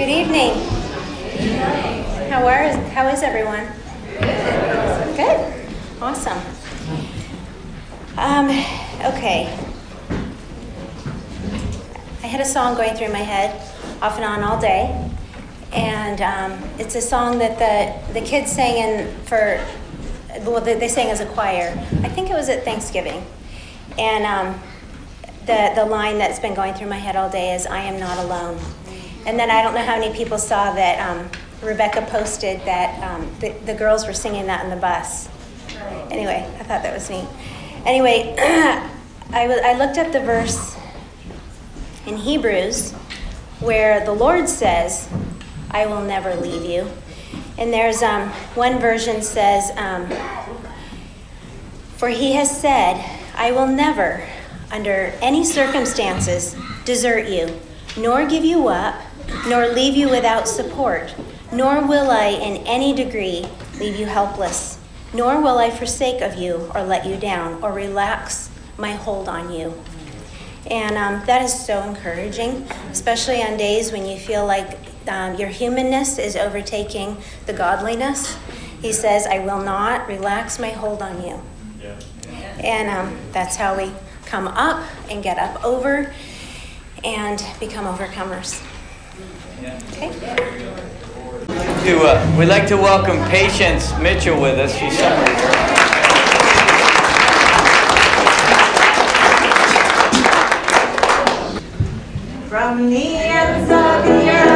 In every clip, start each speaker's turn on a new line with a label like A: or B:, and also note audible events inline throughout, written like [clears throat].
A: Good evening. How are how is everyone? Good. Awesome. Um, okay. I had a song going through my head off and on all day, and um, it's a song that the the kids sang in for. Well, they, they sang as a choir. I think it was at Thanksgiving, and um, the the line that's been going through my head all day is "I am not alone." And then I don't know how many people saw that um, Rebecca posted that um, the, the girls were singing that in the bus. Anyway, I thought that was neat. Anyway, [clears throat] I, w- I looked up the verse in Hebrews where the Lord says, I will never leave you. And there's um, one version says, um, For he has said, I will never, under any circumstances, desert you, nor give you up nor leave you without support, nor will I in any degree leave you helpless, nor will I forsake of you or let you down or relax my hold on you. And um, that is so encouraging, especially on days when you feel like um, your humanness is overtaking the godliness. He says, I will not relax my hold on you. Yeah. And um, that's how we come up and get up over and become overcomers. Okay.
B: To, uh, we'd like to welcome Patience Mitchell with us. She's somewhere
C: here. From the ends of the earth.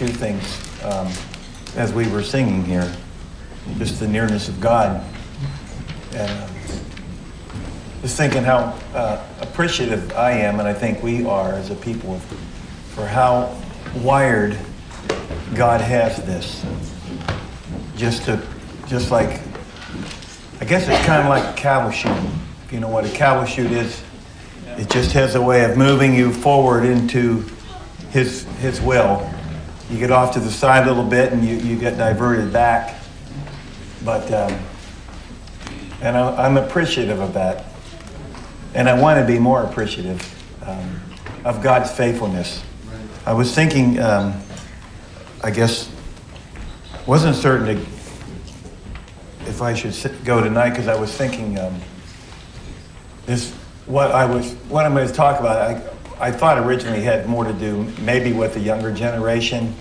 D: Few things um, as we were singing here, just the nearness of God. And um, just thinking how uh, appreciative I am, and I think we are as a people, for how wired God has this. Just to, just like, I guess it's kind of like a cattle chute. If you know what a cattle chute is, it just has a way of moving you forward into His His will. You get off to the side a little bit, and you, you get diverted back. But um, and I, I'm appreciative of that. And I want to be more appreciative um, of God's faithfulness. I was thinking, um, I guess, wasn't certain to, if I should go tonight because I was thinking um, this. What I was, what I'm going to talk about, I, I thought originally had more to do maybe with the younger generation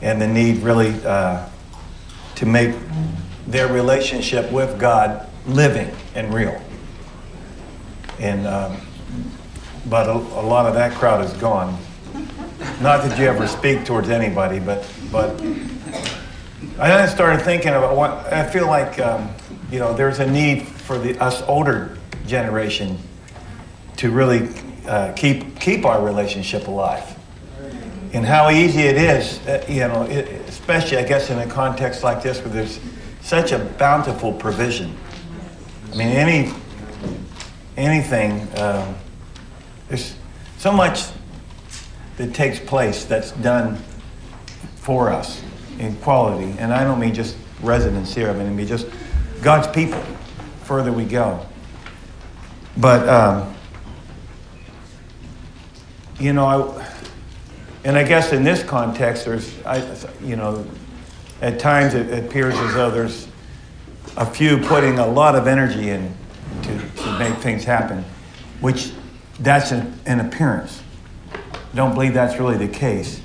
D: and the need really uh, to make their relationship with God living and real. And um, but a, a lot of that crowd is gone. Not that you ever speak towards anybody, but but I then started thinking about what I feel like. Um, you know, there's a need for the us older generation to really uh, keep keep our relationship alive. And how easy it is, uh, you know, it, especially I guess in a context like this where there's such a bountiful provision. I mean, any anything. Um, there's so much that takes place that's done for us in quality, and I don't mean just residents here. I mean, I mean just God's people. Further we go, but um, you know, I, and I guess in this context, there's, I, you know, at times it appears as though there's a few putting a lot of energy in to, to make things happen, which that's an, an appearance. Don't believe that's really the case.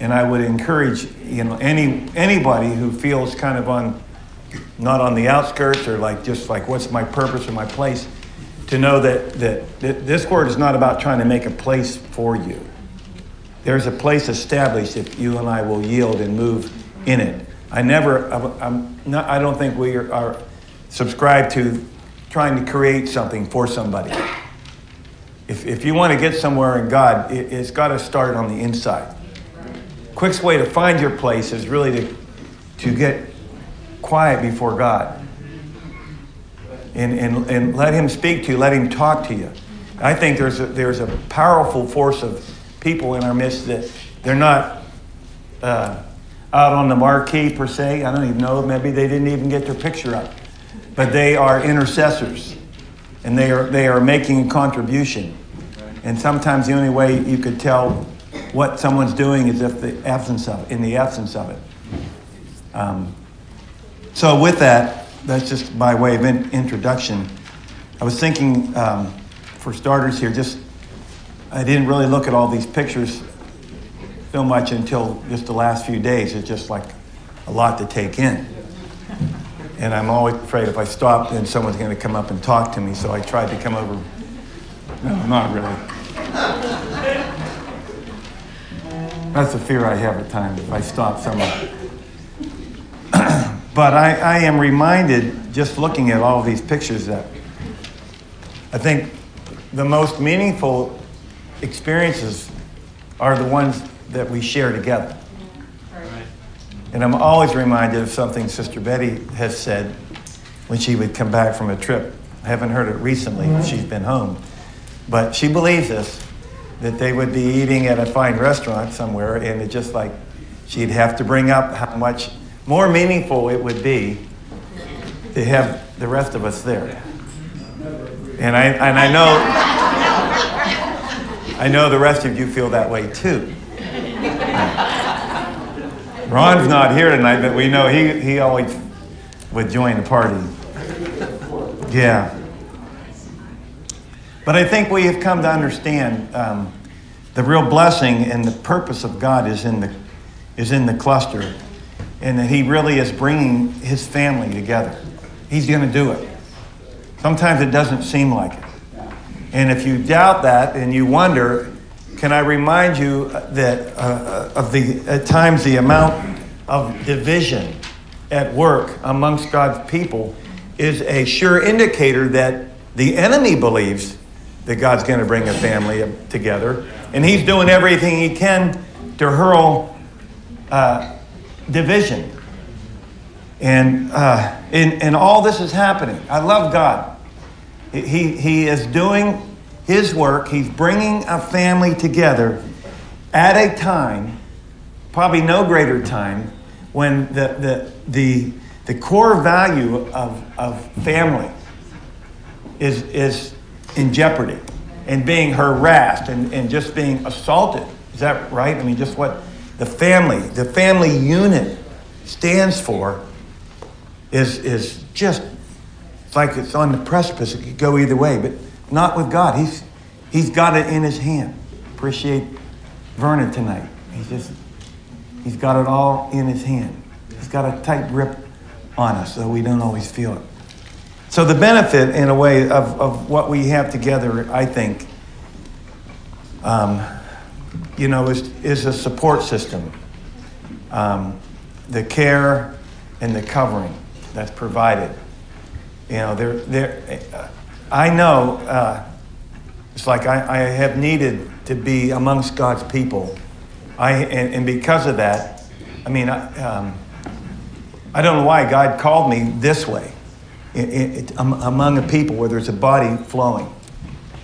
D: And I would encourage you know any anybody who feels kind of on not on the outskirts or like just like what's my purpose or my place to know that, that, that this word is not about trying to make a place for you. There's a place established if you and I will yield and move in it. I never, I'm not, I don't think we are, are subscribed to trying to create something for somebody. If, if you want to get somewhere in God, it, it's got to start on the inside. Quickest way to find your place is really to, to get quiet before God and, and, and let Him speak to you, let Him talk to you. I think there's a, there's a powerful force of people in our midst that they're not uh, out on the marquee per se. I don't even know. Maybe they didn't even get their picture up. But they are intercessors and they are, they are making a contribution. And sometimes the only way you could tell what someone's doing is if the absence of in the absence of it. Um, so with that, that's just by way of in, introduction. I was thinking, um, for starters here, just I didn't really look at all these pictures so much until just the last few days. It's just like a lot to take in. And I'm always afraid if I stop, then someone's going to come up and talk to me. So I tried to come over. No, not really. That's the fear I have at times if I stop someone. But I, I am reminded, just looking at all these pictures, that I think the most meaningful experiences are the ones that we share together. And I'm always reminded of something Sister Betty has said when she would come back from a trip. I haven't heard it recently, she's been home. But she believes this that they would be eating at a fine restaurant somewhere, and it just like she'd have to bring up how much more meaningful it would be to have the rest of us there. And I, and I know I know the rest of you feel that way too. Ron's not here tonight, but we know he, he always would join the party. Yeah. But I think we have come to understand um, the real blessing and the purpose of God is in the, is in the cluster, and that He really is bringing His family together. He's going to do it. Sometimes it doesn't seem like it. And if you doubt that and you wonder, can I remind you that uh, of the at times the amount of division at work amongst God's people is a sure indicator that the enemy believes that God's going to bring a family together, and he's doing everything he can to hurl uh, division. And, uh, and, and all this is happening. I love God. He, he is doing his work, he's bringing a family together at a time, probably no greater time, when the, the, the, the core value of, of family is, is in jeopardy and being harassed and, and just being assaulted. Is that right? I mean, just what the family, the family unit stands for is, is just it's like it's on the precipice. It could go either way, but not with God. He's, he's got it in his hand. Appreciate Vernon tonight. He's just, he's got it all in his hand. He's got a tight grip on us, though we don't always feel it. So, the benefit, in a way, of, of what we have together, I think, um, you know, is, is a support system. Um, the care and the covering that's provided. You know, there, there, I know uh, it's like I, I have needed to be amongst God's people. I, and, and because of that, I mean, I, um, I don't know why God called me this way it, it, among a people where there's a body flowing.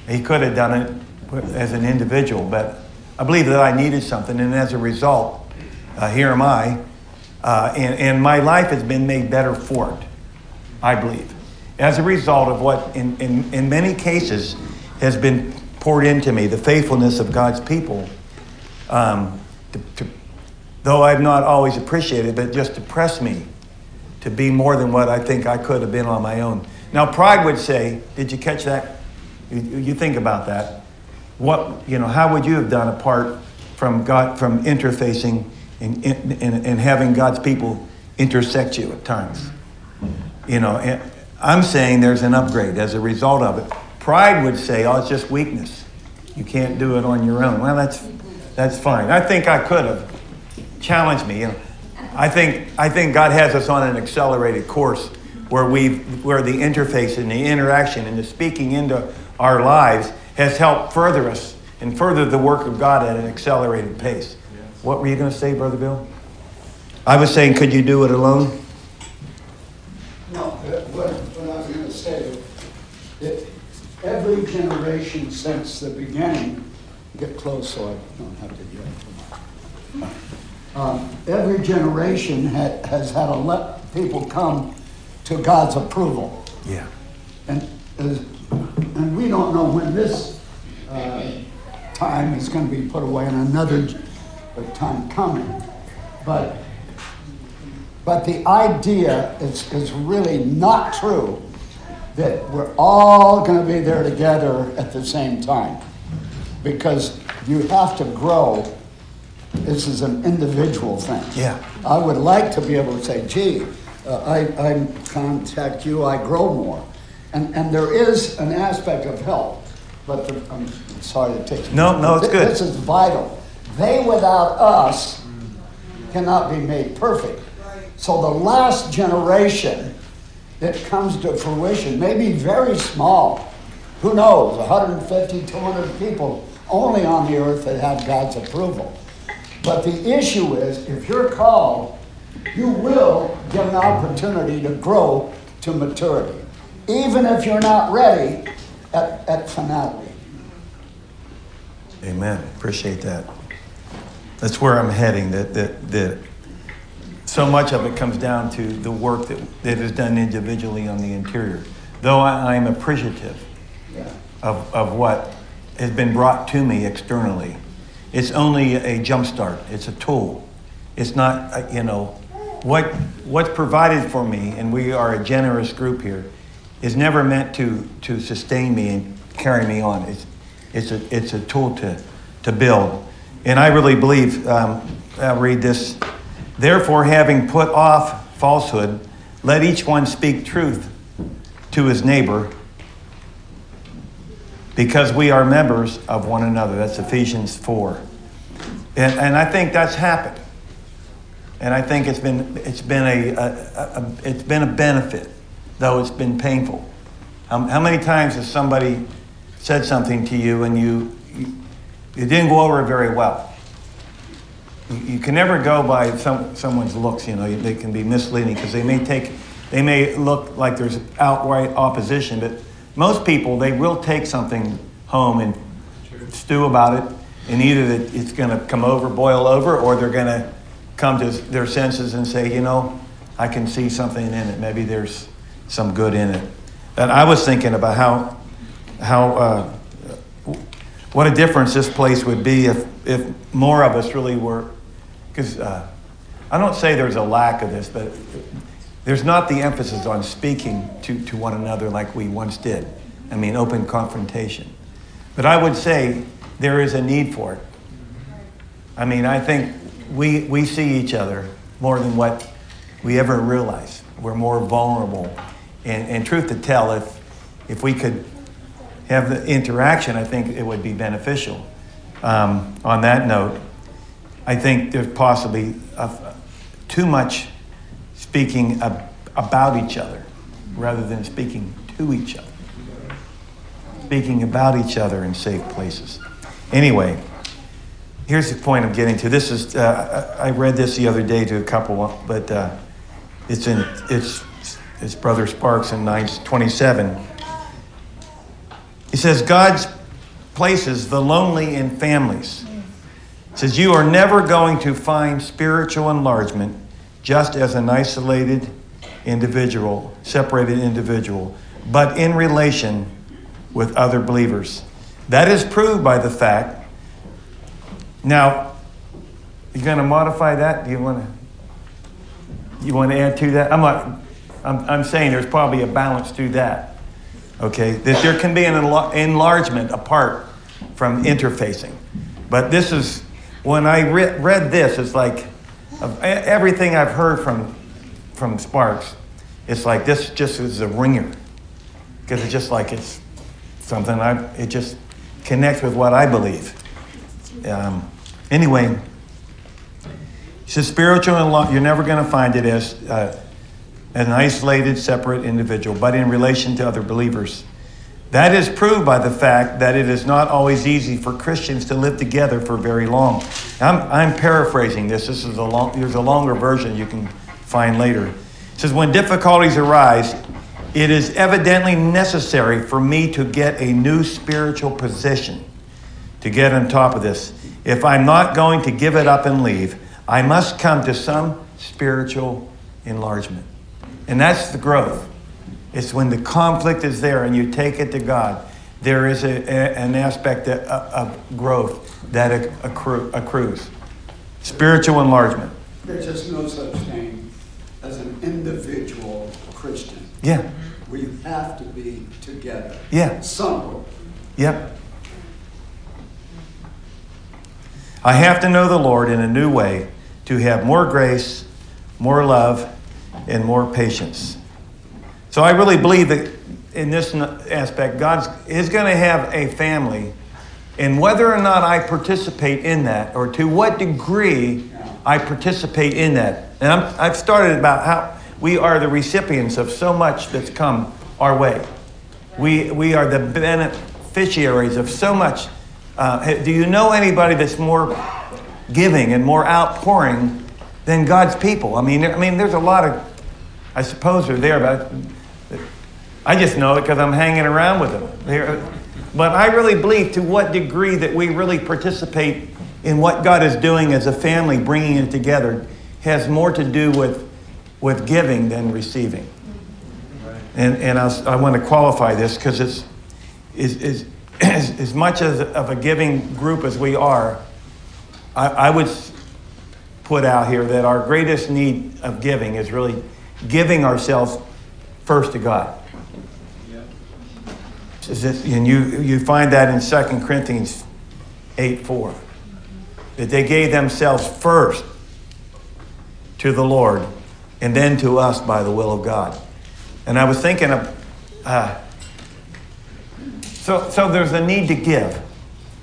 D: He could have done it as an individual, but I believe that I needed something, and as a result, uh, here am I. Uh, and, and my life has been made better for it, I believe, as a result of what, in, in, in many cases, has been poured into me the faithfulness of God's people. Um, to, to, though I've not always appreciated, but just to press me to be more than what I think I could have been on my own. Now, pride would say, Did you catch that? You, you think about that. What, you know, how would you have done apart from God, from interfacing and, and, and having God's people intersect you at times? You know, I'm saying there's an upgrade as a result of it. Pride would say, oh, it's just weakness. You can't do it on your own. Well, that's, that's fine. I think I could have challenged me. You know, I think, I think God has us on an accelerated course where, we where the interface and the interaction and the speaking into our lives has helped further us and further the work of God at an accelerated pace. What were you going to say, Brother Bill? I was saying, could you do it alone?
E: No, what, what I was going to say, that every generation since the beginning, get close so I don't have to yell. Um, every generation ha- has had to let people come to God's approval.
D: Yeah.
E: And, and we don't know when this uh, time is going to be put away and another time coming. But, but the idea is, is really not true that we're all going to be there together at the same time. Because you have to grow this is an individual thing.
D: Yeah.
E: I would like to be able to say, gee, uh, I, I contact you, I grow more. And, and there is an aspect of help, but the, I'm sorry to take.
D: No, no, it's good.
E: This is vital. They without us cannot be made perfect. So the last generation that comes to fruition may be very small. Who knows? 150, 200 people only on the earth that have God's approval. But the issue is, if you're called, you will get an opportunity to grow to maturity, even if you're not ready at, at finality.
D: Amen. Appreciate that. That's where I'm heading. That, that, that so much of it comes down to the work that, that is done individually on the interior. Though I, I'm appreciative
E: Yeah.
D: of, of what has been brought to me externally it's only a jumpstart. It's a tool. It's not, uh, you know, what what's provided for me, and we are a generous group here, is never meant to to sustain me and carry me on. It's it's a it's a tool to to build, and I really believe. Um, I'll read this. Therefore, having put off falsehood, let each one speak truth to his neighbor, because we are members of one another. That's Ephesians 4. And, and I think that's happened. And I think it's been, it's been a, a, a, it's been a benefit, though it's been painful. Um, how many times has somebody said something to you and you, you, you didn't go over very well? You, you can never go by some, someone's looks, you know, they can be misleading because they may take, they may look like there's outright opposition, but most people, they will take something home and stew about it, and either it's going to come over, boil over, or they're going to come to their senses and say, you know, I can see something in it. Maybe there's some good in it. And I was thinking about how, how, uh, what a difference this place would be if, if more of us really were, because uh, I don't say there's a lack of this, but there's not the emphasis on speaking to, to one another like we once did. I mean, open confrontation. But I would say there is a need for it. I mean, I think we, we see each other more than what we ever realize. We're more vulnerable. And, and truth to tell, if, if we could have the interaction, I think it would be beneficial. Um, on that note, I think there's possibly a, too much speaking ab- about each other rather than speaking to each other. Speaking about each other in safe places. Anyway, here's the point I'm getting to. This is uh, I read this the other day to a couple, but uh, it's in it's it's Brother Sparks in 927. He says God places the lonely in families. He says you are never going to find spiritual enlargement just as an isolated individual, separated individual, but in relation with other believers. That is proved by the fact. Now, you're going to modify that? Do you want to? You want to add to that? I'm not. I'm, I'm saying there's probably a balance to that. Okay, that there can be an enlargement apart from interfacing, but this is when I re- read this. It's like everything I've heard from, from Sparks, it's like this just is a ringer. Because it's just like it's something I, it just connects with what I believe. Um, anyway, says spiritual and law, you're never going to find it as uh, an isolated, separate individual, but in relation to other believers. That is proved by the fact that it is not always easy for Christians to live together for very long. I'm, I'm paraphrasing this. This is a long, there's a longer version you can find later. It says, When difficulties arise, it is evidently necessary for me to get a new spiritual position to get on top of this. If I'm not going to give it up and leave, I must come to some spiritual enlargement. And that's the growth. It's when the conflict is there and you take it to God. There is a, a, an aspect of, of, growth that accru, accrues. Spiritual enlargement.
E: There's just no such thing as an individual Christian.
D: Yeah.
E: We have to be together.
D: Yeah.
E: Somewhere.
D: Yep. I have to know the Lord in a new way to have more grace, more love, and more patience. So I really believe that in this aspect, God is going to have a family. And whether or not I participate in that, or to what degree I participate in that, and i have started about how we are the recipients of so much that's come our way. We, we are the beneficiaries of so much. Uh, do you know anybody that's more giving and more outpouring than God's people? I mean, I mean, there's a lot of, I suppose, they are there, but I just know it because I'm hanging around with them. But I really believe to what degree that we really participate in what God is doing as a family, bringing it together, has more to do with, with giving than receiving. Mm-hmm. And, and I'll, i want to qualify this because it's is, is, as, as much as of a giving group as we are, I, I would put out here that our greatest need of giving is really giving ourselves first to God and you, you find that in 2 Corinthians 8 4. That they gave themselves first to the Lord and then to us by the will of God. And I was thinking of, uh, So, so there's a need to give,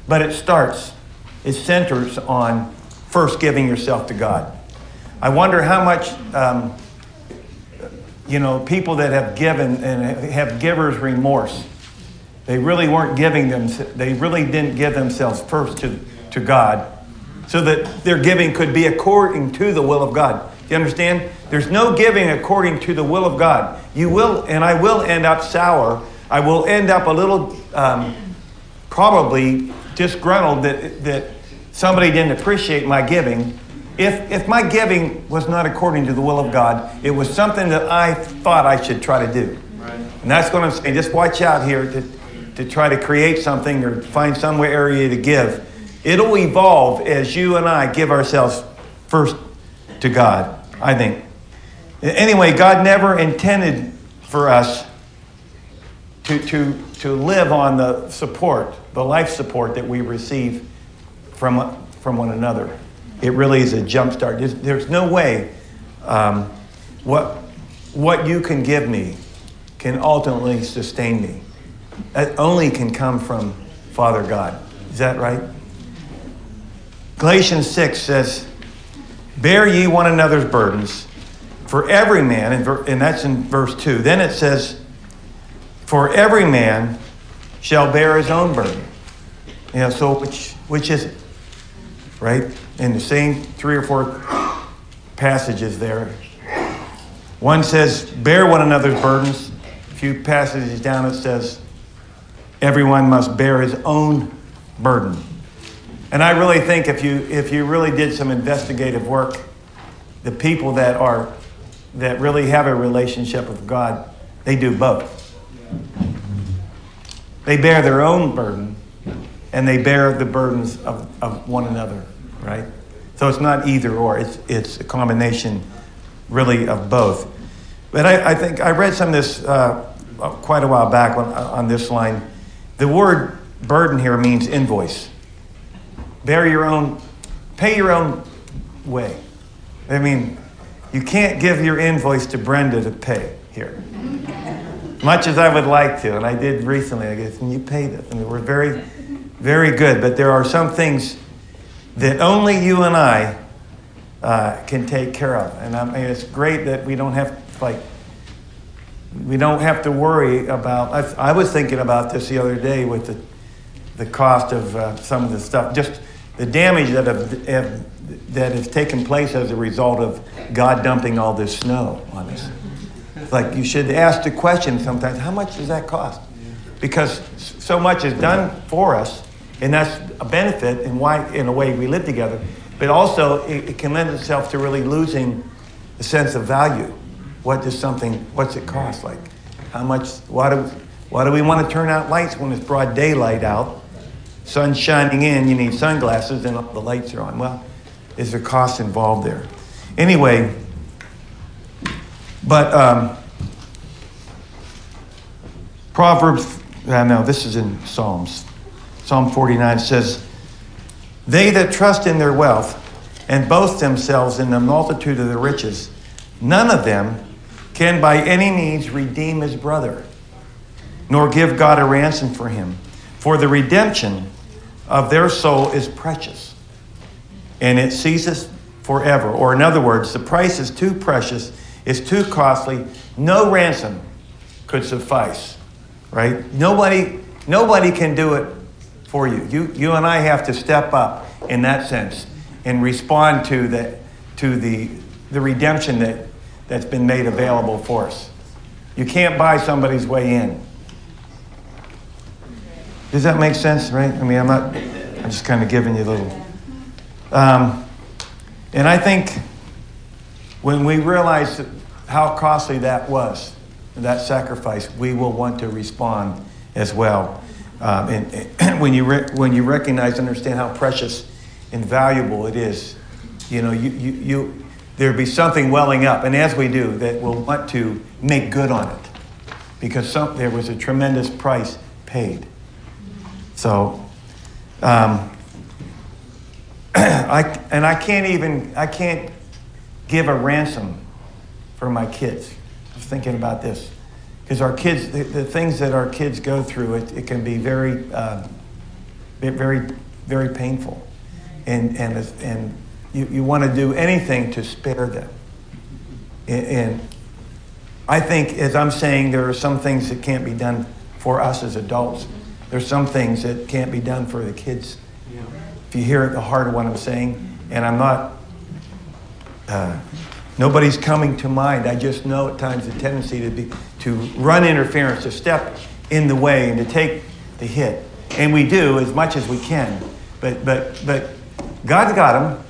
D: but it starts, it centers on first giving yourself to God. I wonder how much, um, you know, people that have given and have giver's remorse, they really weren't giving them, they really didn't give themselves first to, to God so that their giving could be according to the will of God. Do you understand? There's no giving according to the will of God. You will, and I will end up sour. I will end up a little, um, probably disgruntled that, that somebody didn't appreciate my giving. If, if my giving was not according to the will of God, it was something that I thought I should try to do. Right. And that's what I'm saying. Just watch out here to, to try to create something or find some area to give. It'll evolve as you and I give ourselves first to God. I think. Anyway, God never intended for us to, to, to live on the support, the life support that we receive from, from one another. It really is a jump start. There's, there's no way um, what, what you can give me can ultimately sustain me. That only can come from Father God. Is that right? Galatians 6 says, Bear ye one another's burdens, for every man, and that's in verse 2. Then it says, For every man shall bear his own burden. You know, so which, which is it? Right? In the same three or four passages there. One says, Bear one another's burdens. A few passages down it says, Everyone must bear his own burden. And I really think if you, if you really did some investigative work, the people that are that really have a relationship with God, they do both. They bear their own burden and they bear the burdens of, of one another, right? So it's not either or, it's, it's a combination really of both. But I, I think I read some of this uh, quite a while back on, on this line. The word burden here means invoice bear your own, pay your own way. I mean, you can't give your invoice to Brenda to pay here. Much as I would like to, and I did recently, I guess, and you pay this. And we're very, very good, but there are some things that only you and I uh, can take care of. And I mean, it's great that we don't have, like, we don't have to worry about. I, I was thinking about this the other day with the, the cost of uh, some of the stuff. Just the damage that have, have, that has taken place as a result of God dumping all this snow on us. Like you should ask the question sometimes, how much does that cost? Because so much is done for us, and that's a benefit in why, in a way, we live together. But also, it, it can lend itself to really losing the sense of value. What does something? What's it cost? Like, how much? Why do why do we want to turn out lights when it's broad daylight out? sun's shining in, you need sunglasses, and the lights are on. Well, is there cost involved there? Anyway, but um, Proverbs, uh, no, this is in Psalms. Psalm 49 says, They that trust in their wealth and boast themselves in the multitude of their riches, none of them can by any means redeem his brother, nor give God a ransom for him. For the redemption of their soul is precious and it ceases forever. Or, in other words, the price is too precious, it's too costly, no ransom could suffice, right? Nobody, nobody can do it for you. you. You and I have to step up in that sense and respond to the, to the, the redemption that, that's been made available for us. You can't buy somebody's way in. Does that make sense, right? I mean, I'm not, I'm just kind of giving you a little. Um, and I think when we realize how costly that was, that sacrifice, we will want to respond as well. Um, and, and, [clears throat] when, you re- when you recognize, and understand how precious and valuable it is, you know, you, you, you, there'll be something welling up, and as we do, that we'll want to make good on it because some, there was a tremendous price paid. So, um, [clears throat] I, and I can't even, I can't give a ransom for my kids. I was thinking about this. Because our kids, the, the, things that our kids go through, it, it can be very, uh, very, very painful. And, and, and you, you want to do anything to spare them. And, and I think, as I'm saying, there are some things that can't be done for us as adults. There's some things that can't be done for the kids. If you hear at the heart of what I'm saying, and I'm not, uh, nobody's coming to mind. I just know at times the tendency to be to run interference, to step in the way, and to take the hit. And we do as much as we can. But but but God's got him.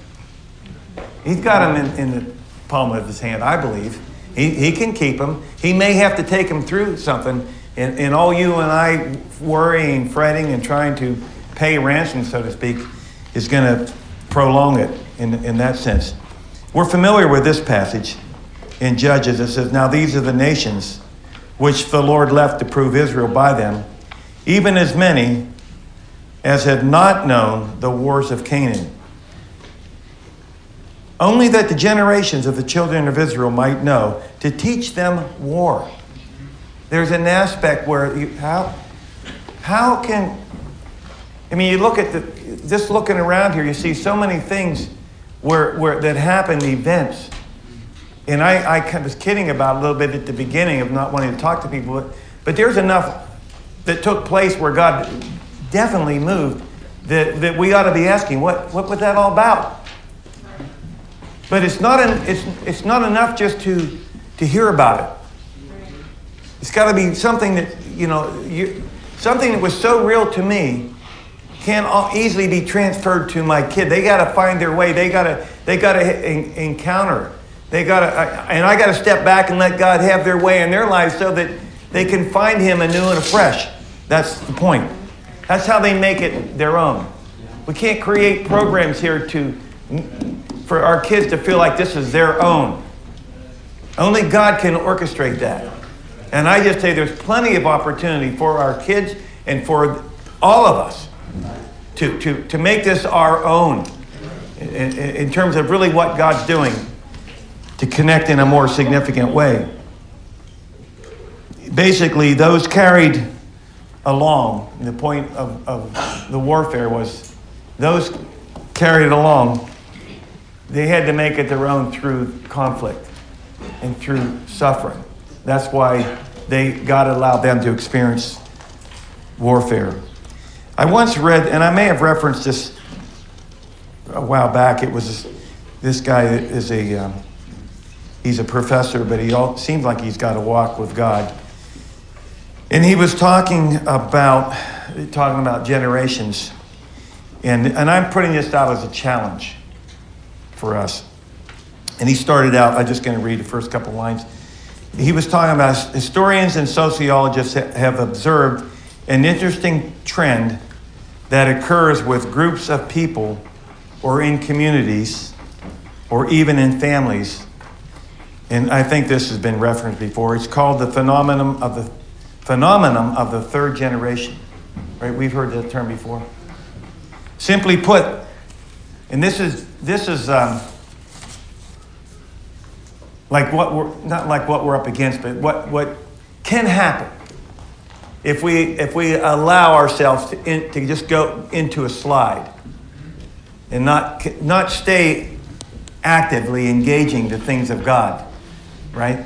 D: He's got him in, in the palm of his hand, I believe. He, he can keep him. He may have to take him through something. And, and all you and I worrying, fretting, and trying to pay ransom, so to speak, is going to prolong it in, in that sense. We're familiar with this passage in Judges. It says, Now these are the nations which the Lord left to prove Israel by them, even as many as had not known the wars of Canaan. Only that the generations of the children of Israel might know to teach them war. There's an aspect where you, how, how can, I mean, you look at the, just looking around here, you see so many things where, where that happened, events. And I, I was kidding about a little bit at the beginning of not wanting to talk to people, but, but there's enough that took place where God definitely moved that, that we ought to be asking, what, what was that all about? But it's not, an, it's, it's not enough just to, to hear about it. It's got to be something that, you know, you, something that was so real to me can't easily be transferred to my kid. They got to find their way. They got to, they got to encounter. They got to, and I got to step back and let God have their way in their lives so that they can find Him anew and afresh. That's the point. That's how they make it their own. We can't create programs here to for our kids to feel like this is their own. Only God can orchestrate that. And I just say there's plenty of opportunity for our kids and for all of us to, to, to make this our own in, in terms of really what God's doing to connect in a more significant way. Basically, those carried along, the point of, of the warfare was those carried along they had to make it their own through conflict and through suffering. That's why they, God allowed them to experience warfare. I once read, and I may have referenced this a while back. It was this guy is a um, he's a professor, but he all, seems like he's got a walk with God. And he was talking about talking about generations, and and I'm putting this out as a challenge for us. And he started out, I'm just going to read the first couple lines. He was talking about historians and sociologists have observed an interesting trend that occurs with groups of people or in communities or even in families. And I think this has been referenced before. It's called the phenomenon of the phenomenon of the third generation. Right? We've heard that term before. Simply put, and this is this is um, like what we're not like what we're up against, but what what can happen if we if we allow ourselves to, in, to just go into a slide and not not stay actively engaging the things of God, right?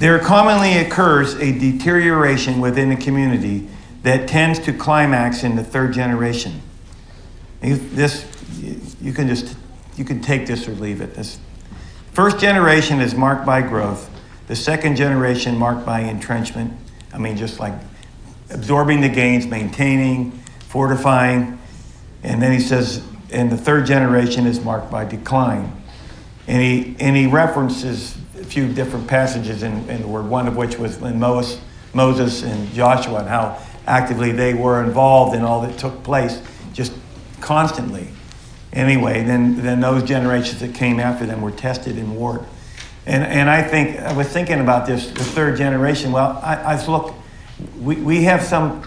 D: There commonly occurs a deterioration within a community that tends to climax in the third generation. This, you can just, you can take this or leave it. This first generation is marked by growth. The second generation marked by entrenchment. I mean, just like absorbing the gains, maintaining, fortifying. And then he says, and the third generation is marked by decline. And he, and he references a few different passages in, in the word, one of which was in Moses, Moses and Joshua, and how actively they were involved in all that took place. Just constantly. Anyway, then, then those generations that came after them were tested and warred. And, and I think, I was thinking about this, the third generation. Well, I, I look, we, we have some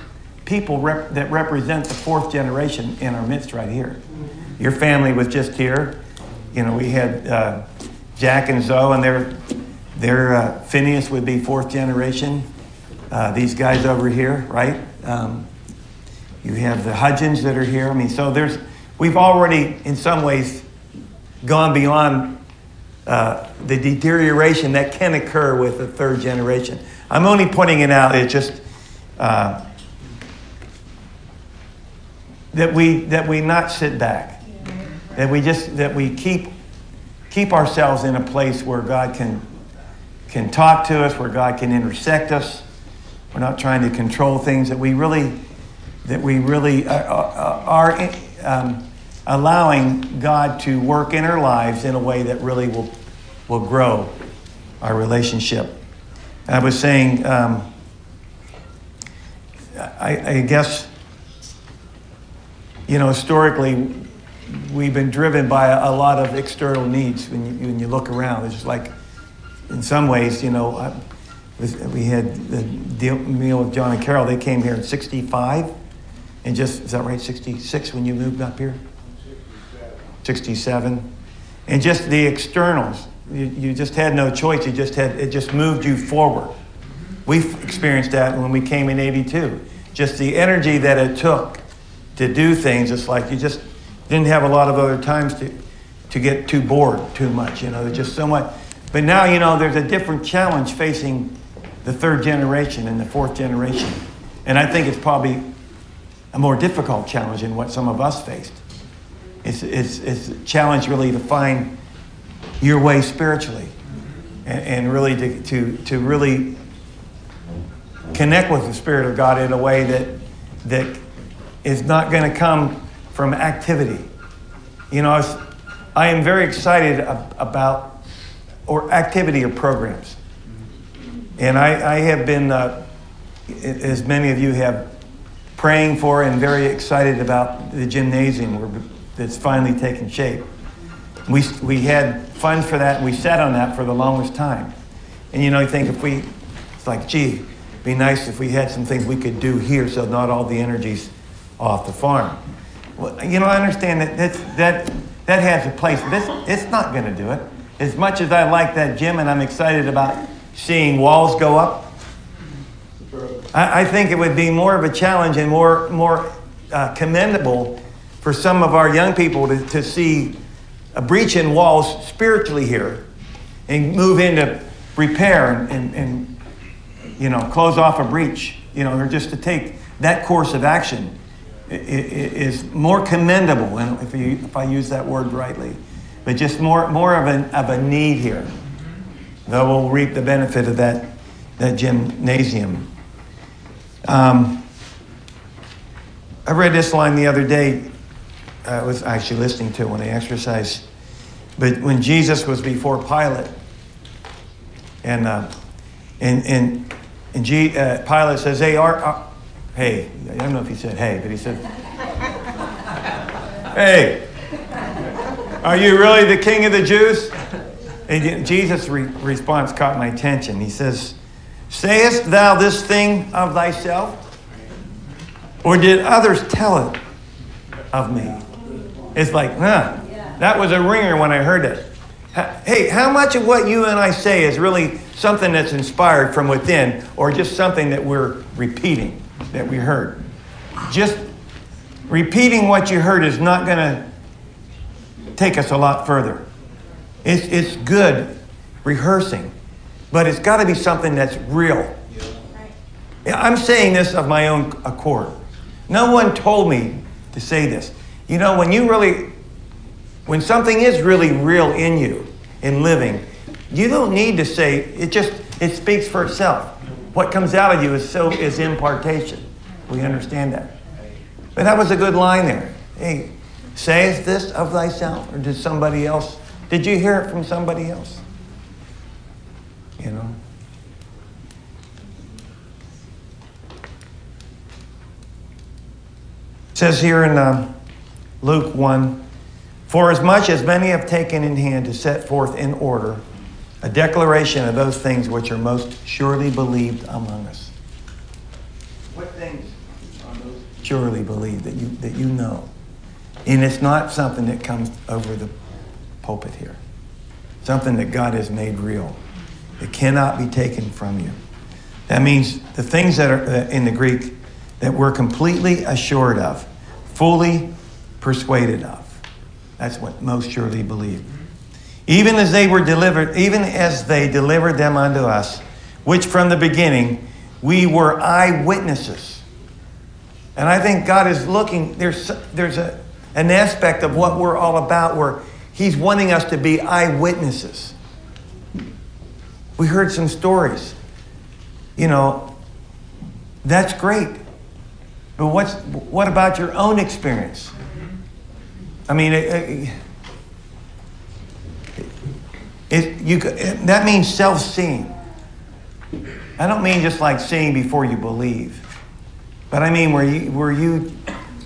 D: people rep, that represent the fourth generation in our midst right here. Your family was just here. You know, we had uh, Jack and Zoe, and they're, Their uh, Phineas would be fourth generation. Uh, these guys over here, right? Um, you have the Hudgens that are here. I mean, so there's we've already, in some ways, gone beyond uh, the deterioration that can occur with the third generation. I'm only pointing it out. It's just uh, that we that we not sit back, that we just that we keep keep ourselves in a place where God can can talk to us, where God can intersect us. We're not trying to control things. That we really that we really are, are um, allowing God to work in our lives in a way that really will will grow our relationship. I was saying, um, I, I guess you know, historically, we've been driven by a, lot of external needs. When you, when you look around, it's just like, in some ways, you know, I, we had the deal, meal with John and Carol. They came here in '65, and just is that right? '66 when you moved up here. '67, and just the externals. You, you just had no choice. You just had it. Just moved you forward. We've experienced that when we came in '82. Just the energy that it took to do things. It's like you just didn't have a lot of other times to, to get too bored too much. You know, there's just so much. But now, you know, there's a different challenge facing the third generation and the fourth generation. And I think it's probably a more difficult challenge than what some of us faced. It's, it's, it's a challenge really to find your way spiritually and, and really to, to, to really connect with the Spirit of God in a way that, that is not going to come from activity. You know, I, am very excited about or activity or programs. And I, I have been, uh, as many of you have, praying for and very excited about the gymnasium that's finally taking shape. We, we had funds for that and we sat on that for the longest time. And you know, you think if we, it's like, gee, be nice if we had some things we could do here so not all the energy's off the farm. Well, you know, I understand that that's, that that has a place. This it's not going to do it. As much as I like that gym and I'm excited about seeing walls go up, I, I think it would be more of a challenge and more more uh, commendable for some of our young people to, to see a breach in walls spiritually here and move into repair and, and, and you know close off a breach you know or just to take that course of action is more commendable, and if, you, if I use that word rightly, but just more, more of, an, of a need here. Though we'll reap the benefit of that, that gymnasium. Um, I read this line the other day. I was actually listening to when I exercised. But when Jesus was before Pilate, and uh, and and, and G, uh, Pilate says, "Hey, are, are Hey, I don't know if he said hey, but he said, Hey, are you really the king of the Jews? And Jesus' re- response caught my attention. He says, Sayest thou this thing of thyself? Or did others tell it of me? It's like, huh, that was a ringer when I heard it. Hey, how much of what you and I say is really something that's inspired from within or just something that we're repeating? that we heard. Just repeating what you heard is not going to take us a lot further. It's, it's good rehearsing, but it's got to be something that's real. I'm saying this of my own accord. No one told me to say this. You know, when you really, when something is really real in you, in living, you don't need to say, it just, it speaks for itself. What comes out of you is so is impartation. We understand that. But that was a good line there. Hey, sayest this of thyself, or did somebody else? Did you hear it from somebody else? You know. It says here in uh, Luke 1 For as much as many have taken in hand to set forth in order a declaration of those things which are most surely believed among us. What things are most surely believed that you, that you know? And it's not something that comes over the pulpit here, something that God has made real. It cannot be taken from you. That means the things that are uh, in the Greek that we're completely assured of, fully persuaded of. That's what most surely believe. Even as they were delivered, even as they delivered them unto us, which from the beginning we were eyewitnesses. And I think God is looking, there's, there's a, an aspect of what we're all about where He's wanting us to be eyewitnesses. We heard some stories. You know, that's great. But what's, what about your own experience? I mean, it, it, it you, it, that means self seeing. I don't mean just like seeing before you believe, but I mean where you, where you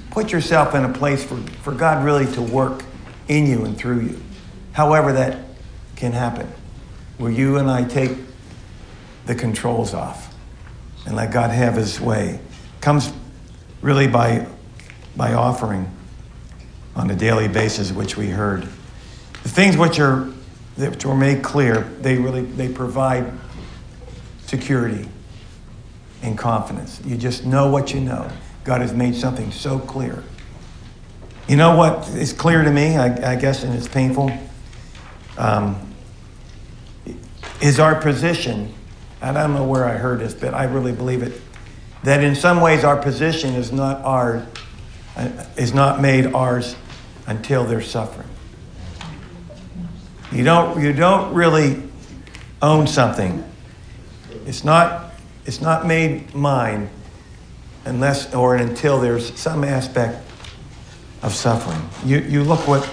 D: put yourself in a place for, for God really to work in you and through you. However, that can happen. Where you and I take the controls off and let God have his way. Comes really by, by offering on a daily basis, which we heard. The things which are that were made clear, they really they provide security and confidence. You just know what you know. God has made something so clear. You know what is clear to me, I, I guess, and it's painful, um, is our position. And I don't know where I heard this, but I really believe it. That in some ways our position is not ours, is not made ours until they're suffering. You don't, you don't really own something. It's not, it's not made mine unless or until there's some aspect of suffering. You, you look what,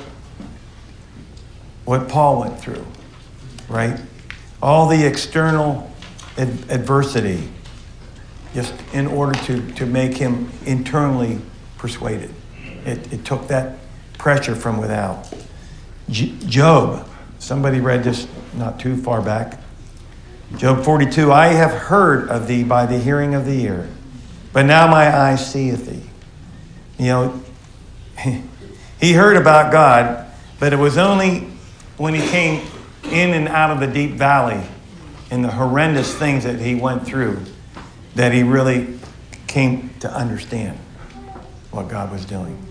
D: what Paul went through, right? All the external ad- adversity, just in order to, to make him internally persuaded. It, it took that pressure from without. J- Job, somebody read this not too far back. Job 42 I have heard of thee by the hearing of the ear, but now my eye seeth thee. You know, [laughs] he heard about God, but it was only when he came in and out of the deep valley and the horrendous things that he went through that he really came to understand what God was doing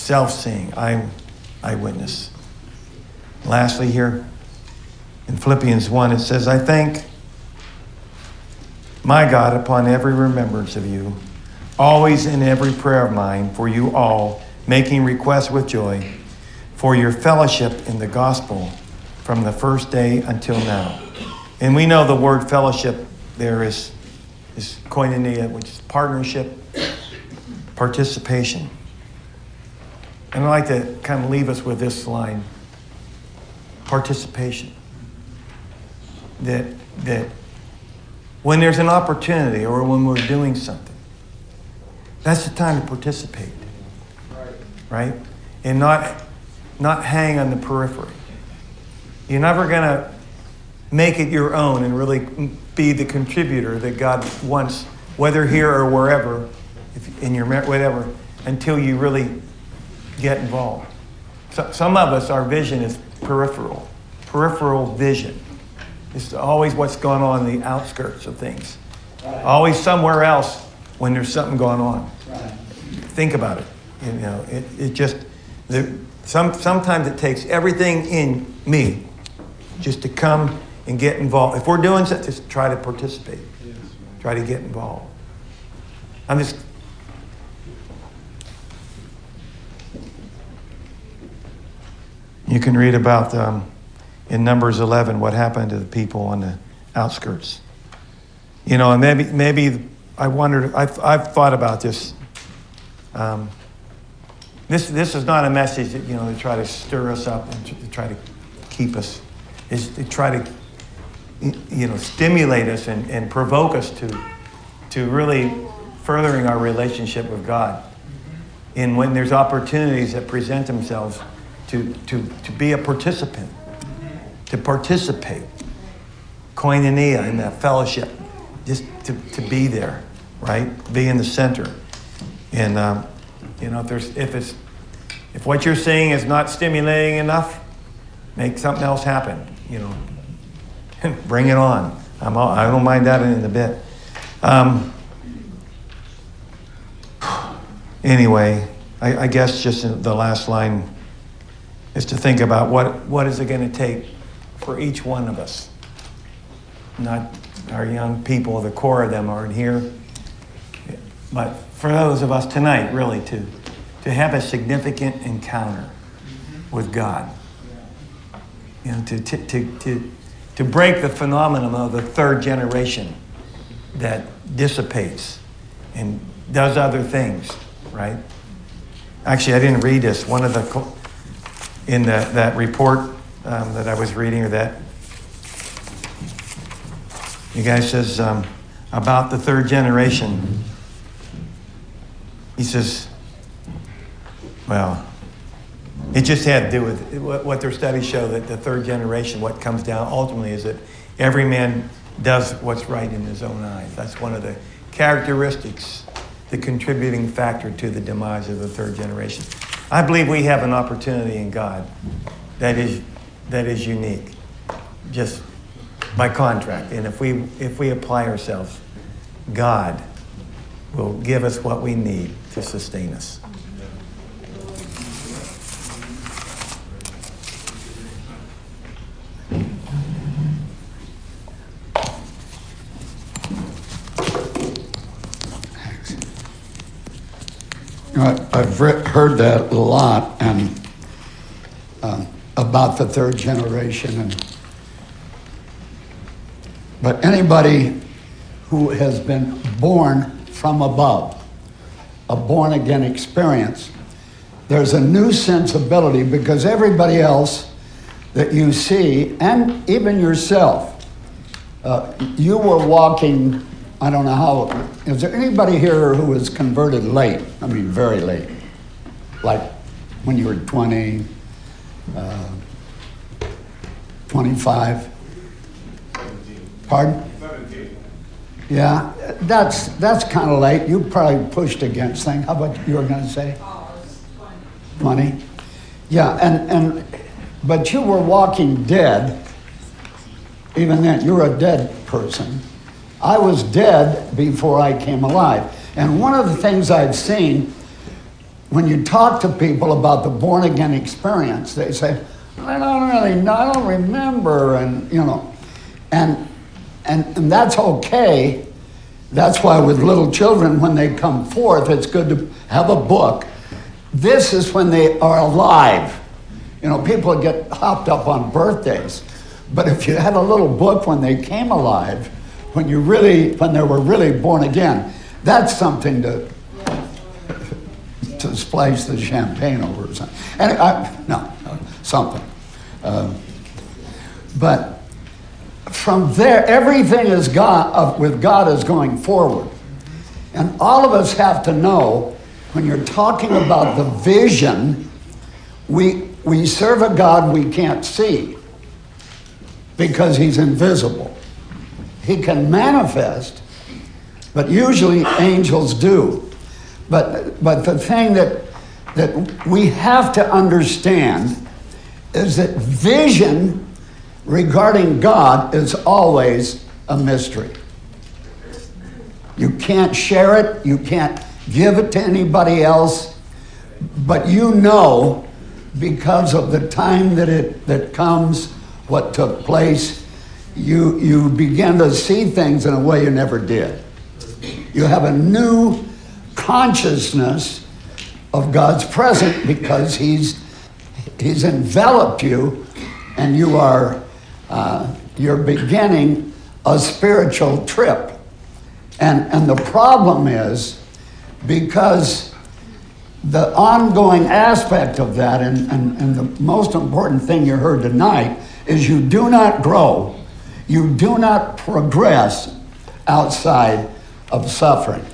D: self seeing, eye, eyewitness. Lastly, here in Philippians 1, it says, I thank my God upon every remembrance of you, always in every prayer of mine, for you all, making requests with joy for your fellowship in the gospel from the first day until now. And we know the word fellowship there is, is koinonia, which is partnership, participation. And I'd like to kind of leave us with this line participation. That, that when there's an opportunity or when we're doing something, that's the time to participate. Right? And not, not hang on the periphery. You're never going to make it your own and really be the contributor that God wants, whether here or wherever, in your whatever, until you really get involved. So, some of us, our vision is peripheral, peripheral vision. It's always what's going on in the outskirts of things. Right. Always somewhere else when there's something going on. Right. Think about it. You know, it, it just, the, some, sometimes it takes everything in me just to come and get involved. If we're doing something, just try to participate. Yes. Try to get involved. I'm just You can read about um, in Numbers 11 what happened to the people on the outskirts. You know, and maybe, maybe I wondered, I've, I've thought about this. Um, this. This is not a message that, you know, to try to stir us up and to try to keep us, is to try to, you know, stimulate us and, and provoke us to, to really furthering our relationship with God. And when there's opportunities that present themselves, to, to, to be a participant, to participate, koinonia in that fellowship, just to, to be there, right? Be in the center. And, um, you know, if, there's, if, it's, if what you're seeing is not stimulating enough, make something else happen, you know. [laughs] bring it on. I'm all, I don't mind that in a bit. Um, [sighs] anyway, I, I guess just the last line is to think about what, what is it going to take for each one of us. Not our young people, the core of them aren't here, but for those of us tonight, really, to, to have a significant encounter with God. You know, to, to, to, to, to break the phenomenon of the third generation that dissipates and does other things, right? Actually, I didn't read this. One of the, in the, that report um, that I was reading, or that, the guy says um, about the third generation. He says, well, it just had to do with what their studies show that the third generation, what comes down ultimately is that every man does what's right in his own eyes. That's one of the characteristics, the contributing factor to the demise of the third generation. I believe we have an opportunity in God that is, that is unique, just by contract. And if we, if we apply ourselves, God will give us what we need to sustain us.
E: I- I've heard that a lot and um, about the third generation and but anybody who has been born from above, a born again experience, there's a new sensibility because everybody else that you see, and even yourself, uh, you were walking, I don't know how, is there anybody here who was converted late? I mean, very late. Like when you were 20, uh, 25? Pardon? Yeah, that's, that's kind of late. You probably pushed against things. How about you were going to say? 20. Yeah, and, and, but you were walking dead. Even then, you're a dead person. I was dead before I came alive. And one of the things I've seen when you talk to people about the born again experience, they say, I don't really know, I don't remember, and you know, and and, and that's okay. That's why with little children, when they come forth, it's good to have a book. This is when they are alive. You know, people get hopped up on birthdays. But if you had a little book when they came alive, when you really, when they were really born again, that's something to to splash the champagne over or something. And I, no, something. Um, but from there, everything is God, uh, with God is going forward. And all of us have to know when you're talking about the vision, we, we serve a God we can't see because he's invisible. He can manifest, but usually angels do. But, but the thing that, that we have to understand is that vision regarding God is always a mystery. You can't share it, you can't give it to anybody else, but you know because of the time that it that comes, what took place, you you begin to see things in a way you never did. You have a new consciousness of God's presence because He's He's enveloped you, and you are uh, you're beginning a spiritual trip. And and the problem is because the ongoing aspect of that, and, and, and the most important thing you heard tonight, is you do not grow, you do not progress outside of suffering,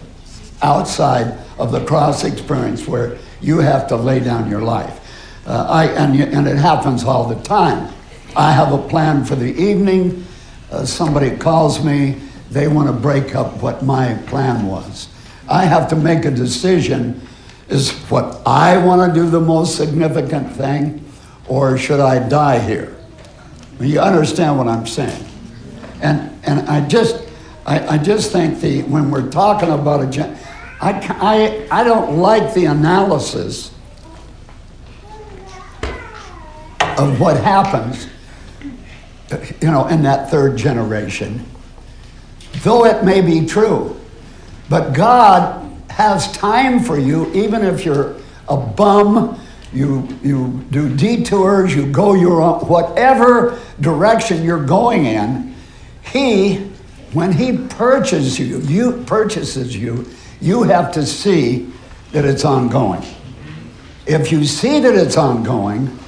E: outside of the cross experience where you have to lay down your life. Uh, I, and, and it happens all the time. I have a plan for the evening. Uh, somebody calls me, they want to break up what my plan was. I have to make a decision is what I want to do the most significant thing, or should I die here? You understand what I'm saying? And, and I just, I, I just think the, when we're talking about a, gen- I, I, I don't like the analysis of what happens, you know, in that third generation, though it may be true. But God has time for you, even if you're a bum, you, you do detours, you go your own, whatever direction you're going in, He, when He purchases you, you purchases you, you have to see that it's ongoing. If you see that it's ongoing,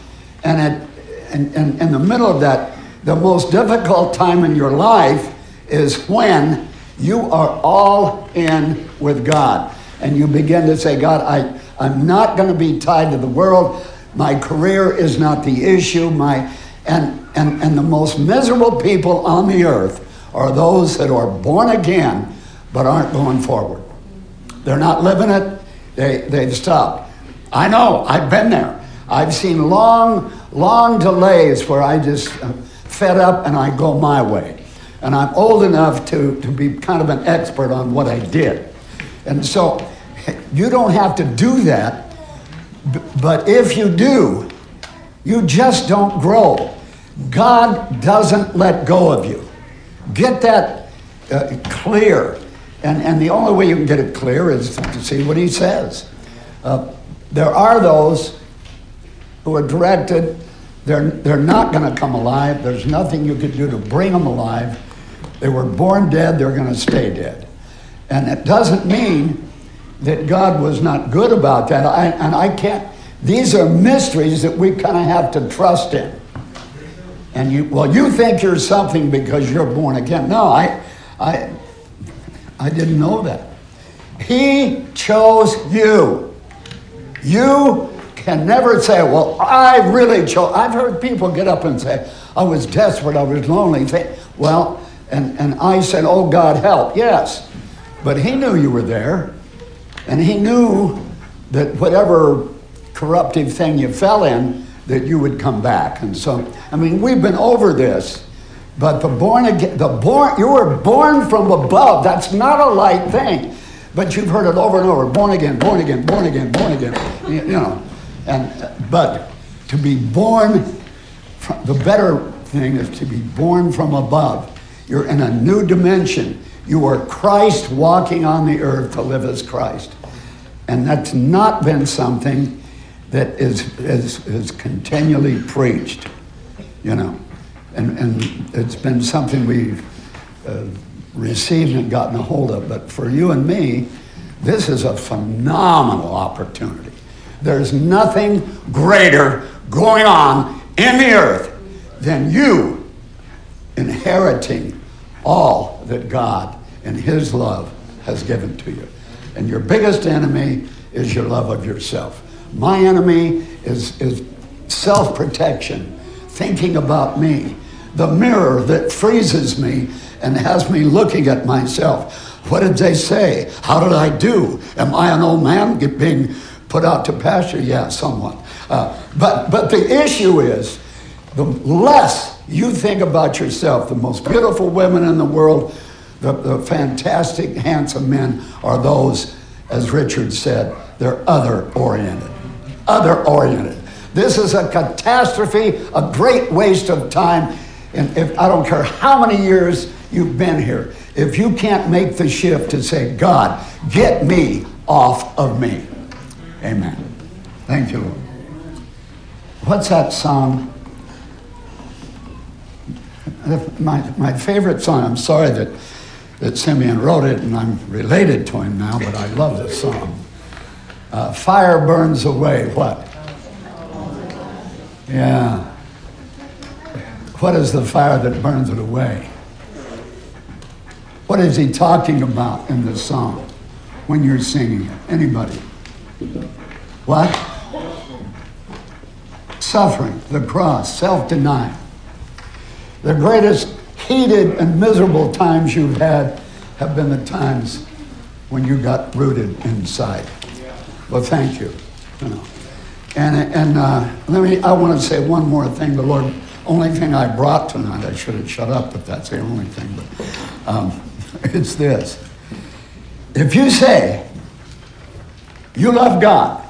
E: and it, and, and in the middle of that, the most difficult time in your life is when you are all in with God. And you begin to say, God, I, I'm not going to be tied to the world. My career is not the issue. My, and, and, and the most miserable people on the earth are those that are born again but aren't going forward. They're not living it, they, they've stopped. I know, I've been there. I've seen long, long delays where I just uh, fed up and I go my way. And I'm old enough to, to be kind of an expert on what I did. And so you don't have to do that, but if you do, you just don't grow. God doesn't let go of you. Get that uh, clear. And, and the only way you can get it clear is to see what he says. Uh, there are those who are directed, they're, they're not going to come alive. There's nothing you could do to bring them alive. They were born dead, they're going to stay dead. And it doesn't mean that God was not good about that. I, and I can't, these are mysteries that we kind of have to trust in. And you, well, you think you're something because you're born again. No, I, I, I didn't know that. He chose you. You can never say, well, I really chose. I've heard people get up and say, I was desperate, I was lonely. Well, and, and I said, oh, God, help. Yes. But he knew you were there. And he knew that whatever corruptive thing you fell in, that you would come back. And so, I mean, we've been over this. But the born again, the born, you were born from above. That's not a light thing. But you've heard it over and over: born again, born again, born again, born again. You, know, and uh, but to be born, from, the better thing is to be born from above. You're in a new dimension. You are Christ walking on the earth to live as Christ, and that's not been something that is is, is continually preached. You know and, and it's been something we've uh, received and gotten a hold of. But for you and me, this is a phenomenal opportunity. There's nothing greater going on in the earth than you inheriting all that God and His love has given to you. And your biggest enemy is your love of yourself. My enemy is, is self protection, thinking about me the mirror that freezes me and has me looking at myself. What did they say? How did I do? Am I an old man being put out to pasture? Yeah, somewhat. Uh, but, but the issue is the less you think about yourself, the most beautiful women in the world, the, the fantastic, handsome men are those, as Richard said, they're other oriented. Other oriented. This is a catastrophe, a great waste of time and if I don't care how many years you've been here, if you can't make the shift to say, God, get me off of me. Amen. Thank you, Lord. What's that song? My, my favorite song, I'm sorry that, that Simeon wrote it and I'm related to him now, but I love this song. Uh, fire burns away what? Yeah. What is the fire that burns it away? What is he talking about in this song when you're singing it? Anybody? What? Suffering, the cross, self denial. The greatest heated and miserable times you've had have been the times when you got rooted inside. Well, thank you. you know. And, and uh, let me, I want to say one more thing. The Lord only thing I brought tonight, I should have shut up if that's the only thing, but um, [laughs] it's this. If you say you love God,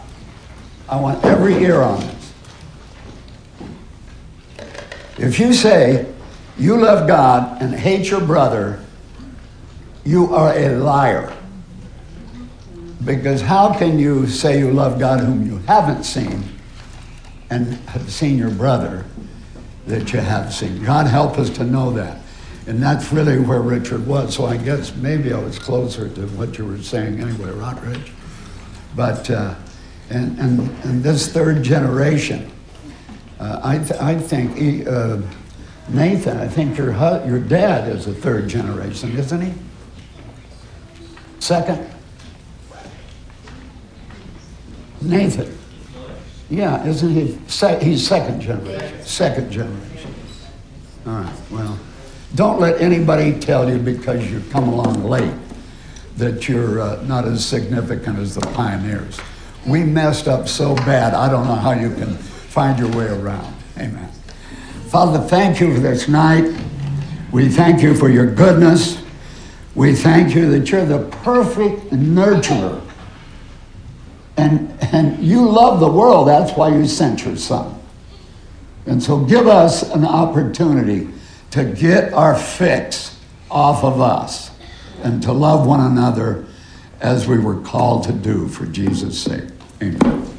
E: I want every ear on this. If you say you love God and hate your brother, you are a liar. Because how can you say you love God whom you haven't seen and have seen your brother that you have seen? God help us to know that. And that's really where Richard was. So I guess maybe I was closer to what you were saying anyway, right? But, uh, and, and, and this third generation, uh, I, th- I think, he, uh, Nathan, I think your, hu- your dad is a third generation, isn't he? Second? Nathan. Yeah, isn't he? Se- he's second generation. Second generation. All right, well, don't let anybody tell you because you come along late that you're uh, not as significant as the pioneers. We messed up so bad, I don't know how you can find your way around. Amen. Father, thank you for this night. We thank you for your goodness. We thank you that you're the perfect nurturer. And, and you love the world, that's why you sent your son. And so give us an opportunity to get our fix off of us and to love one another as we were called to do for Jesus' sake. Amen.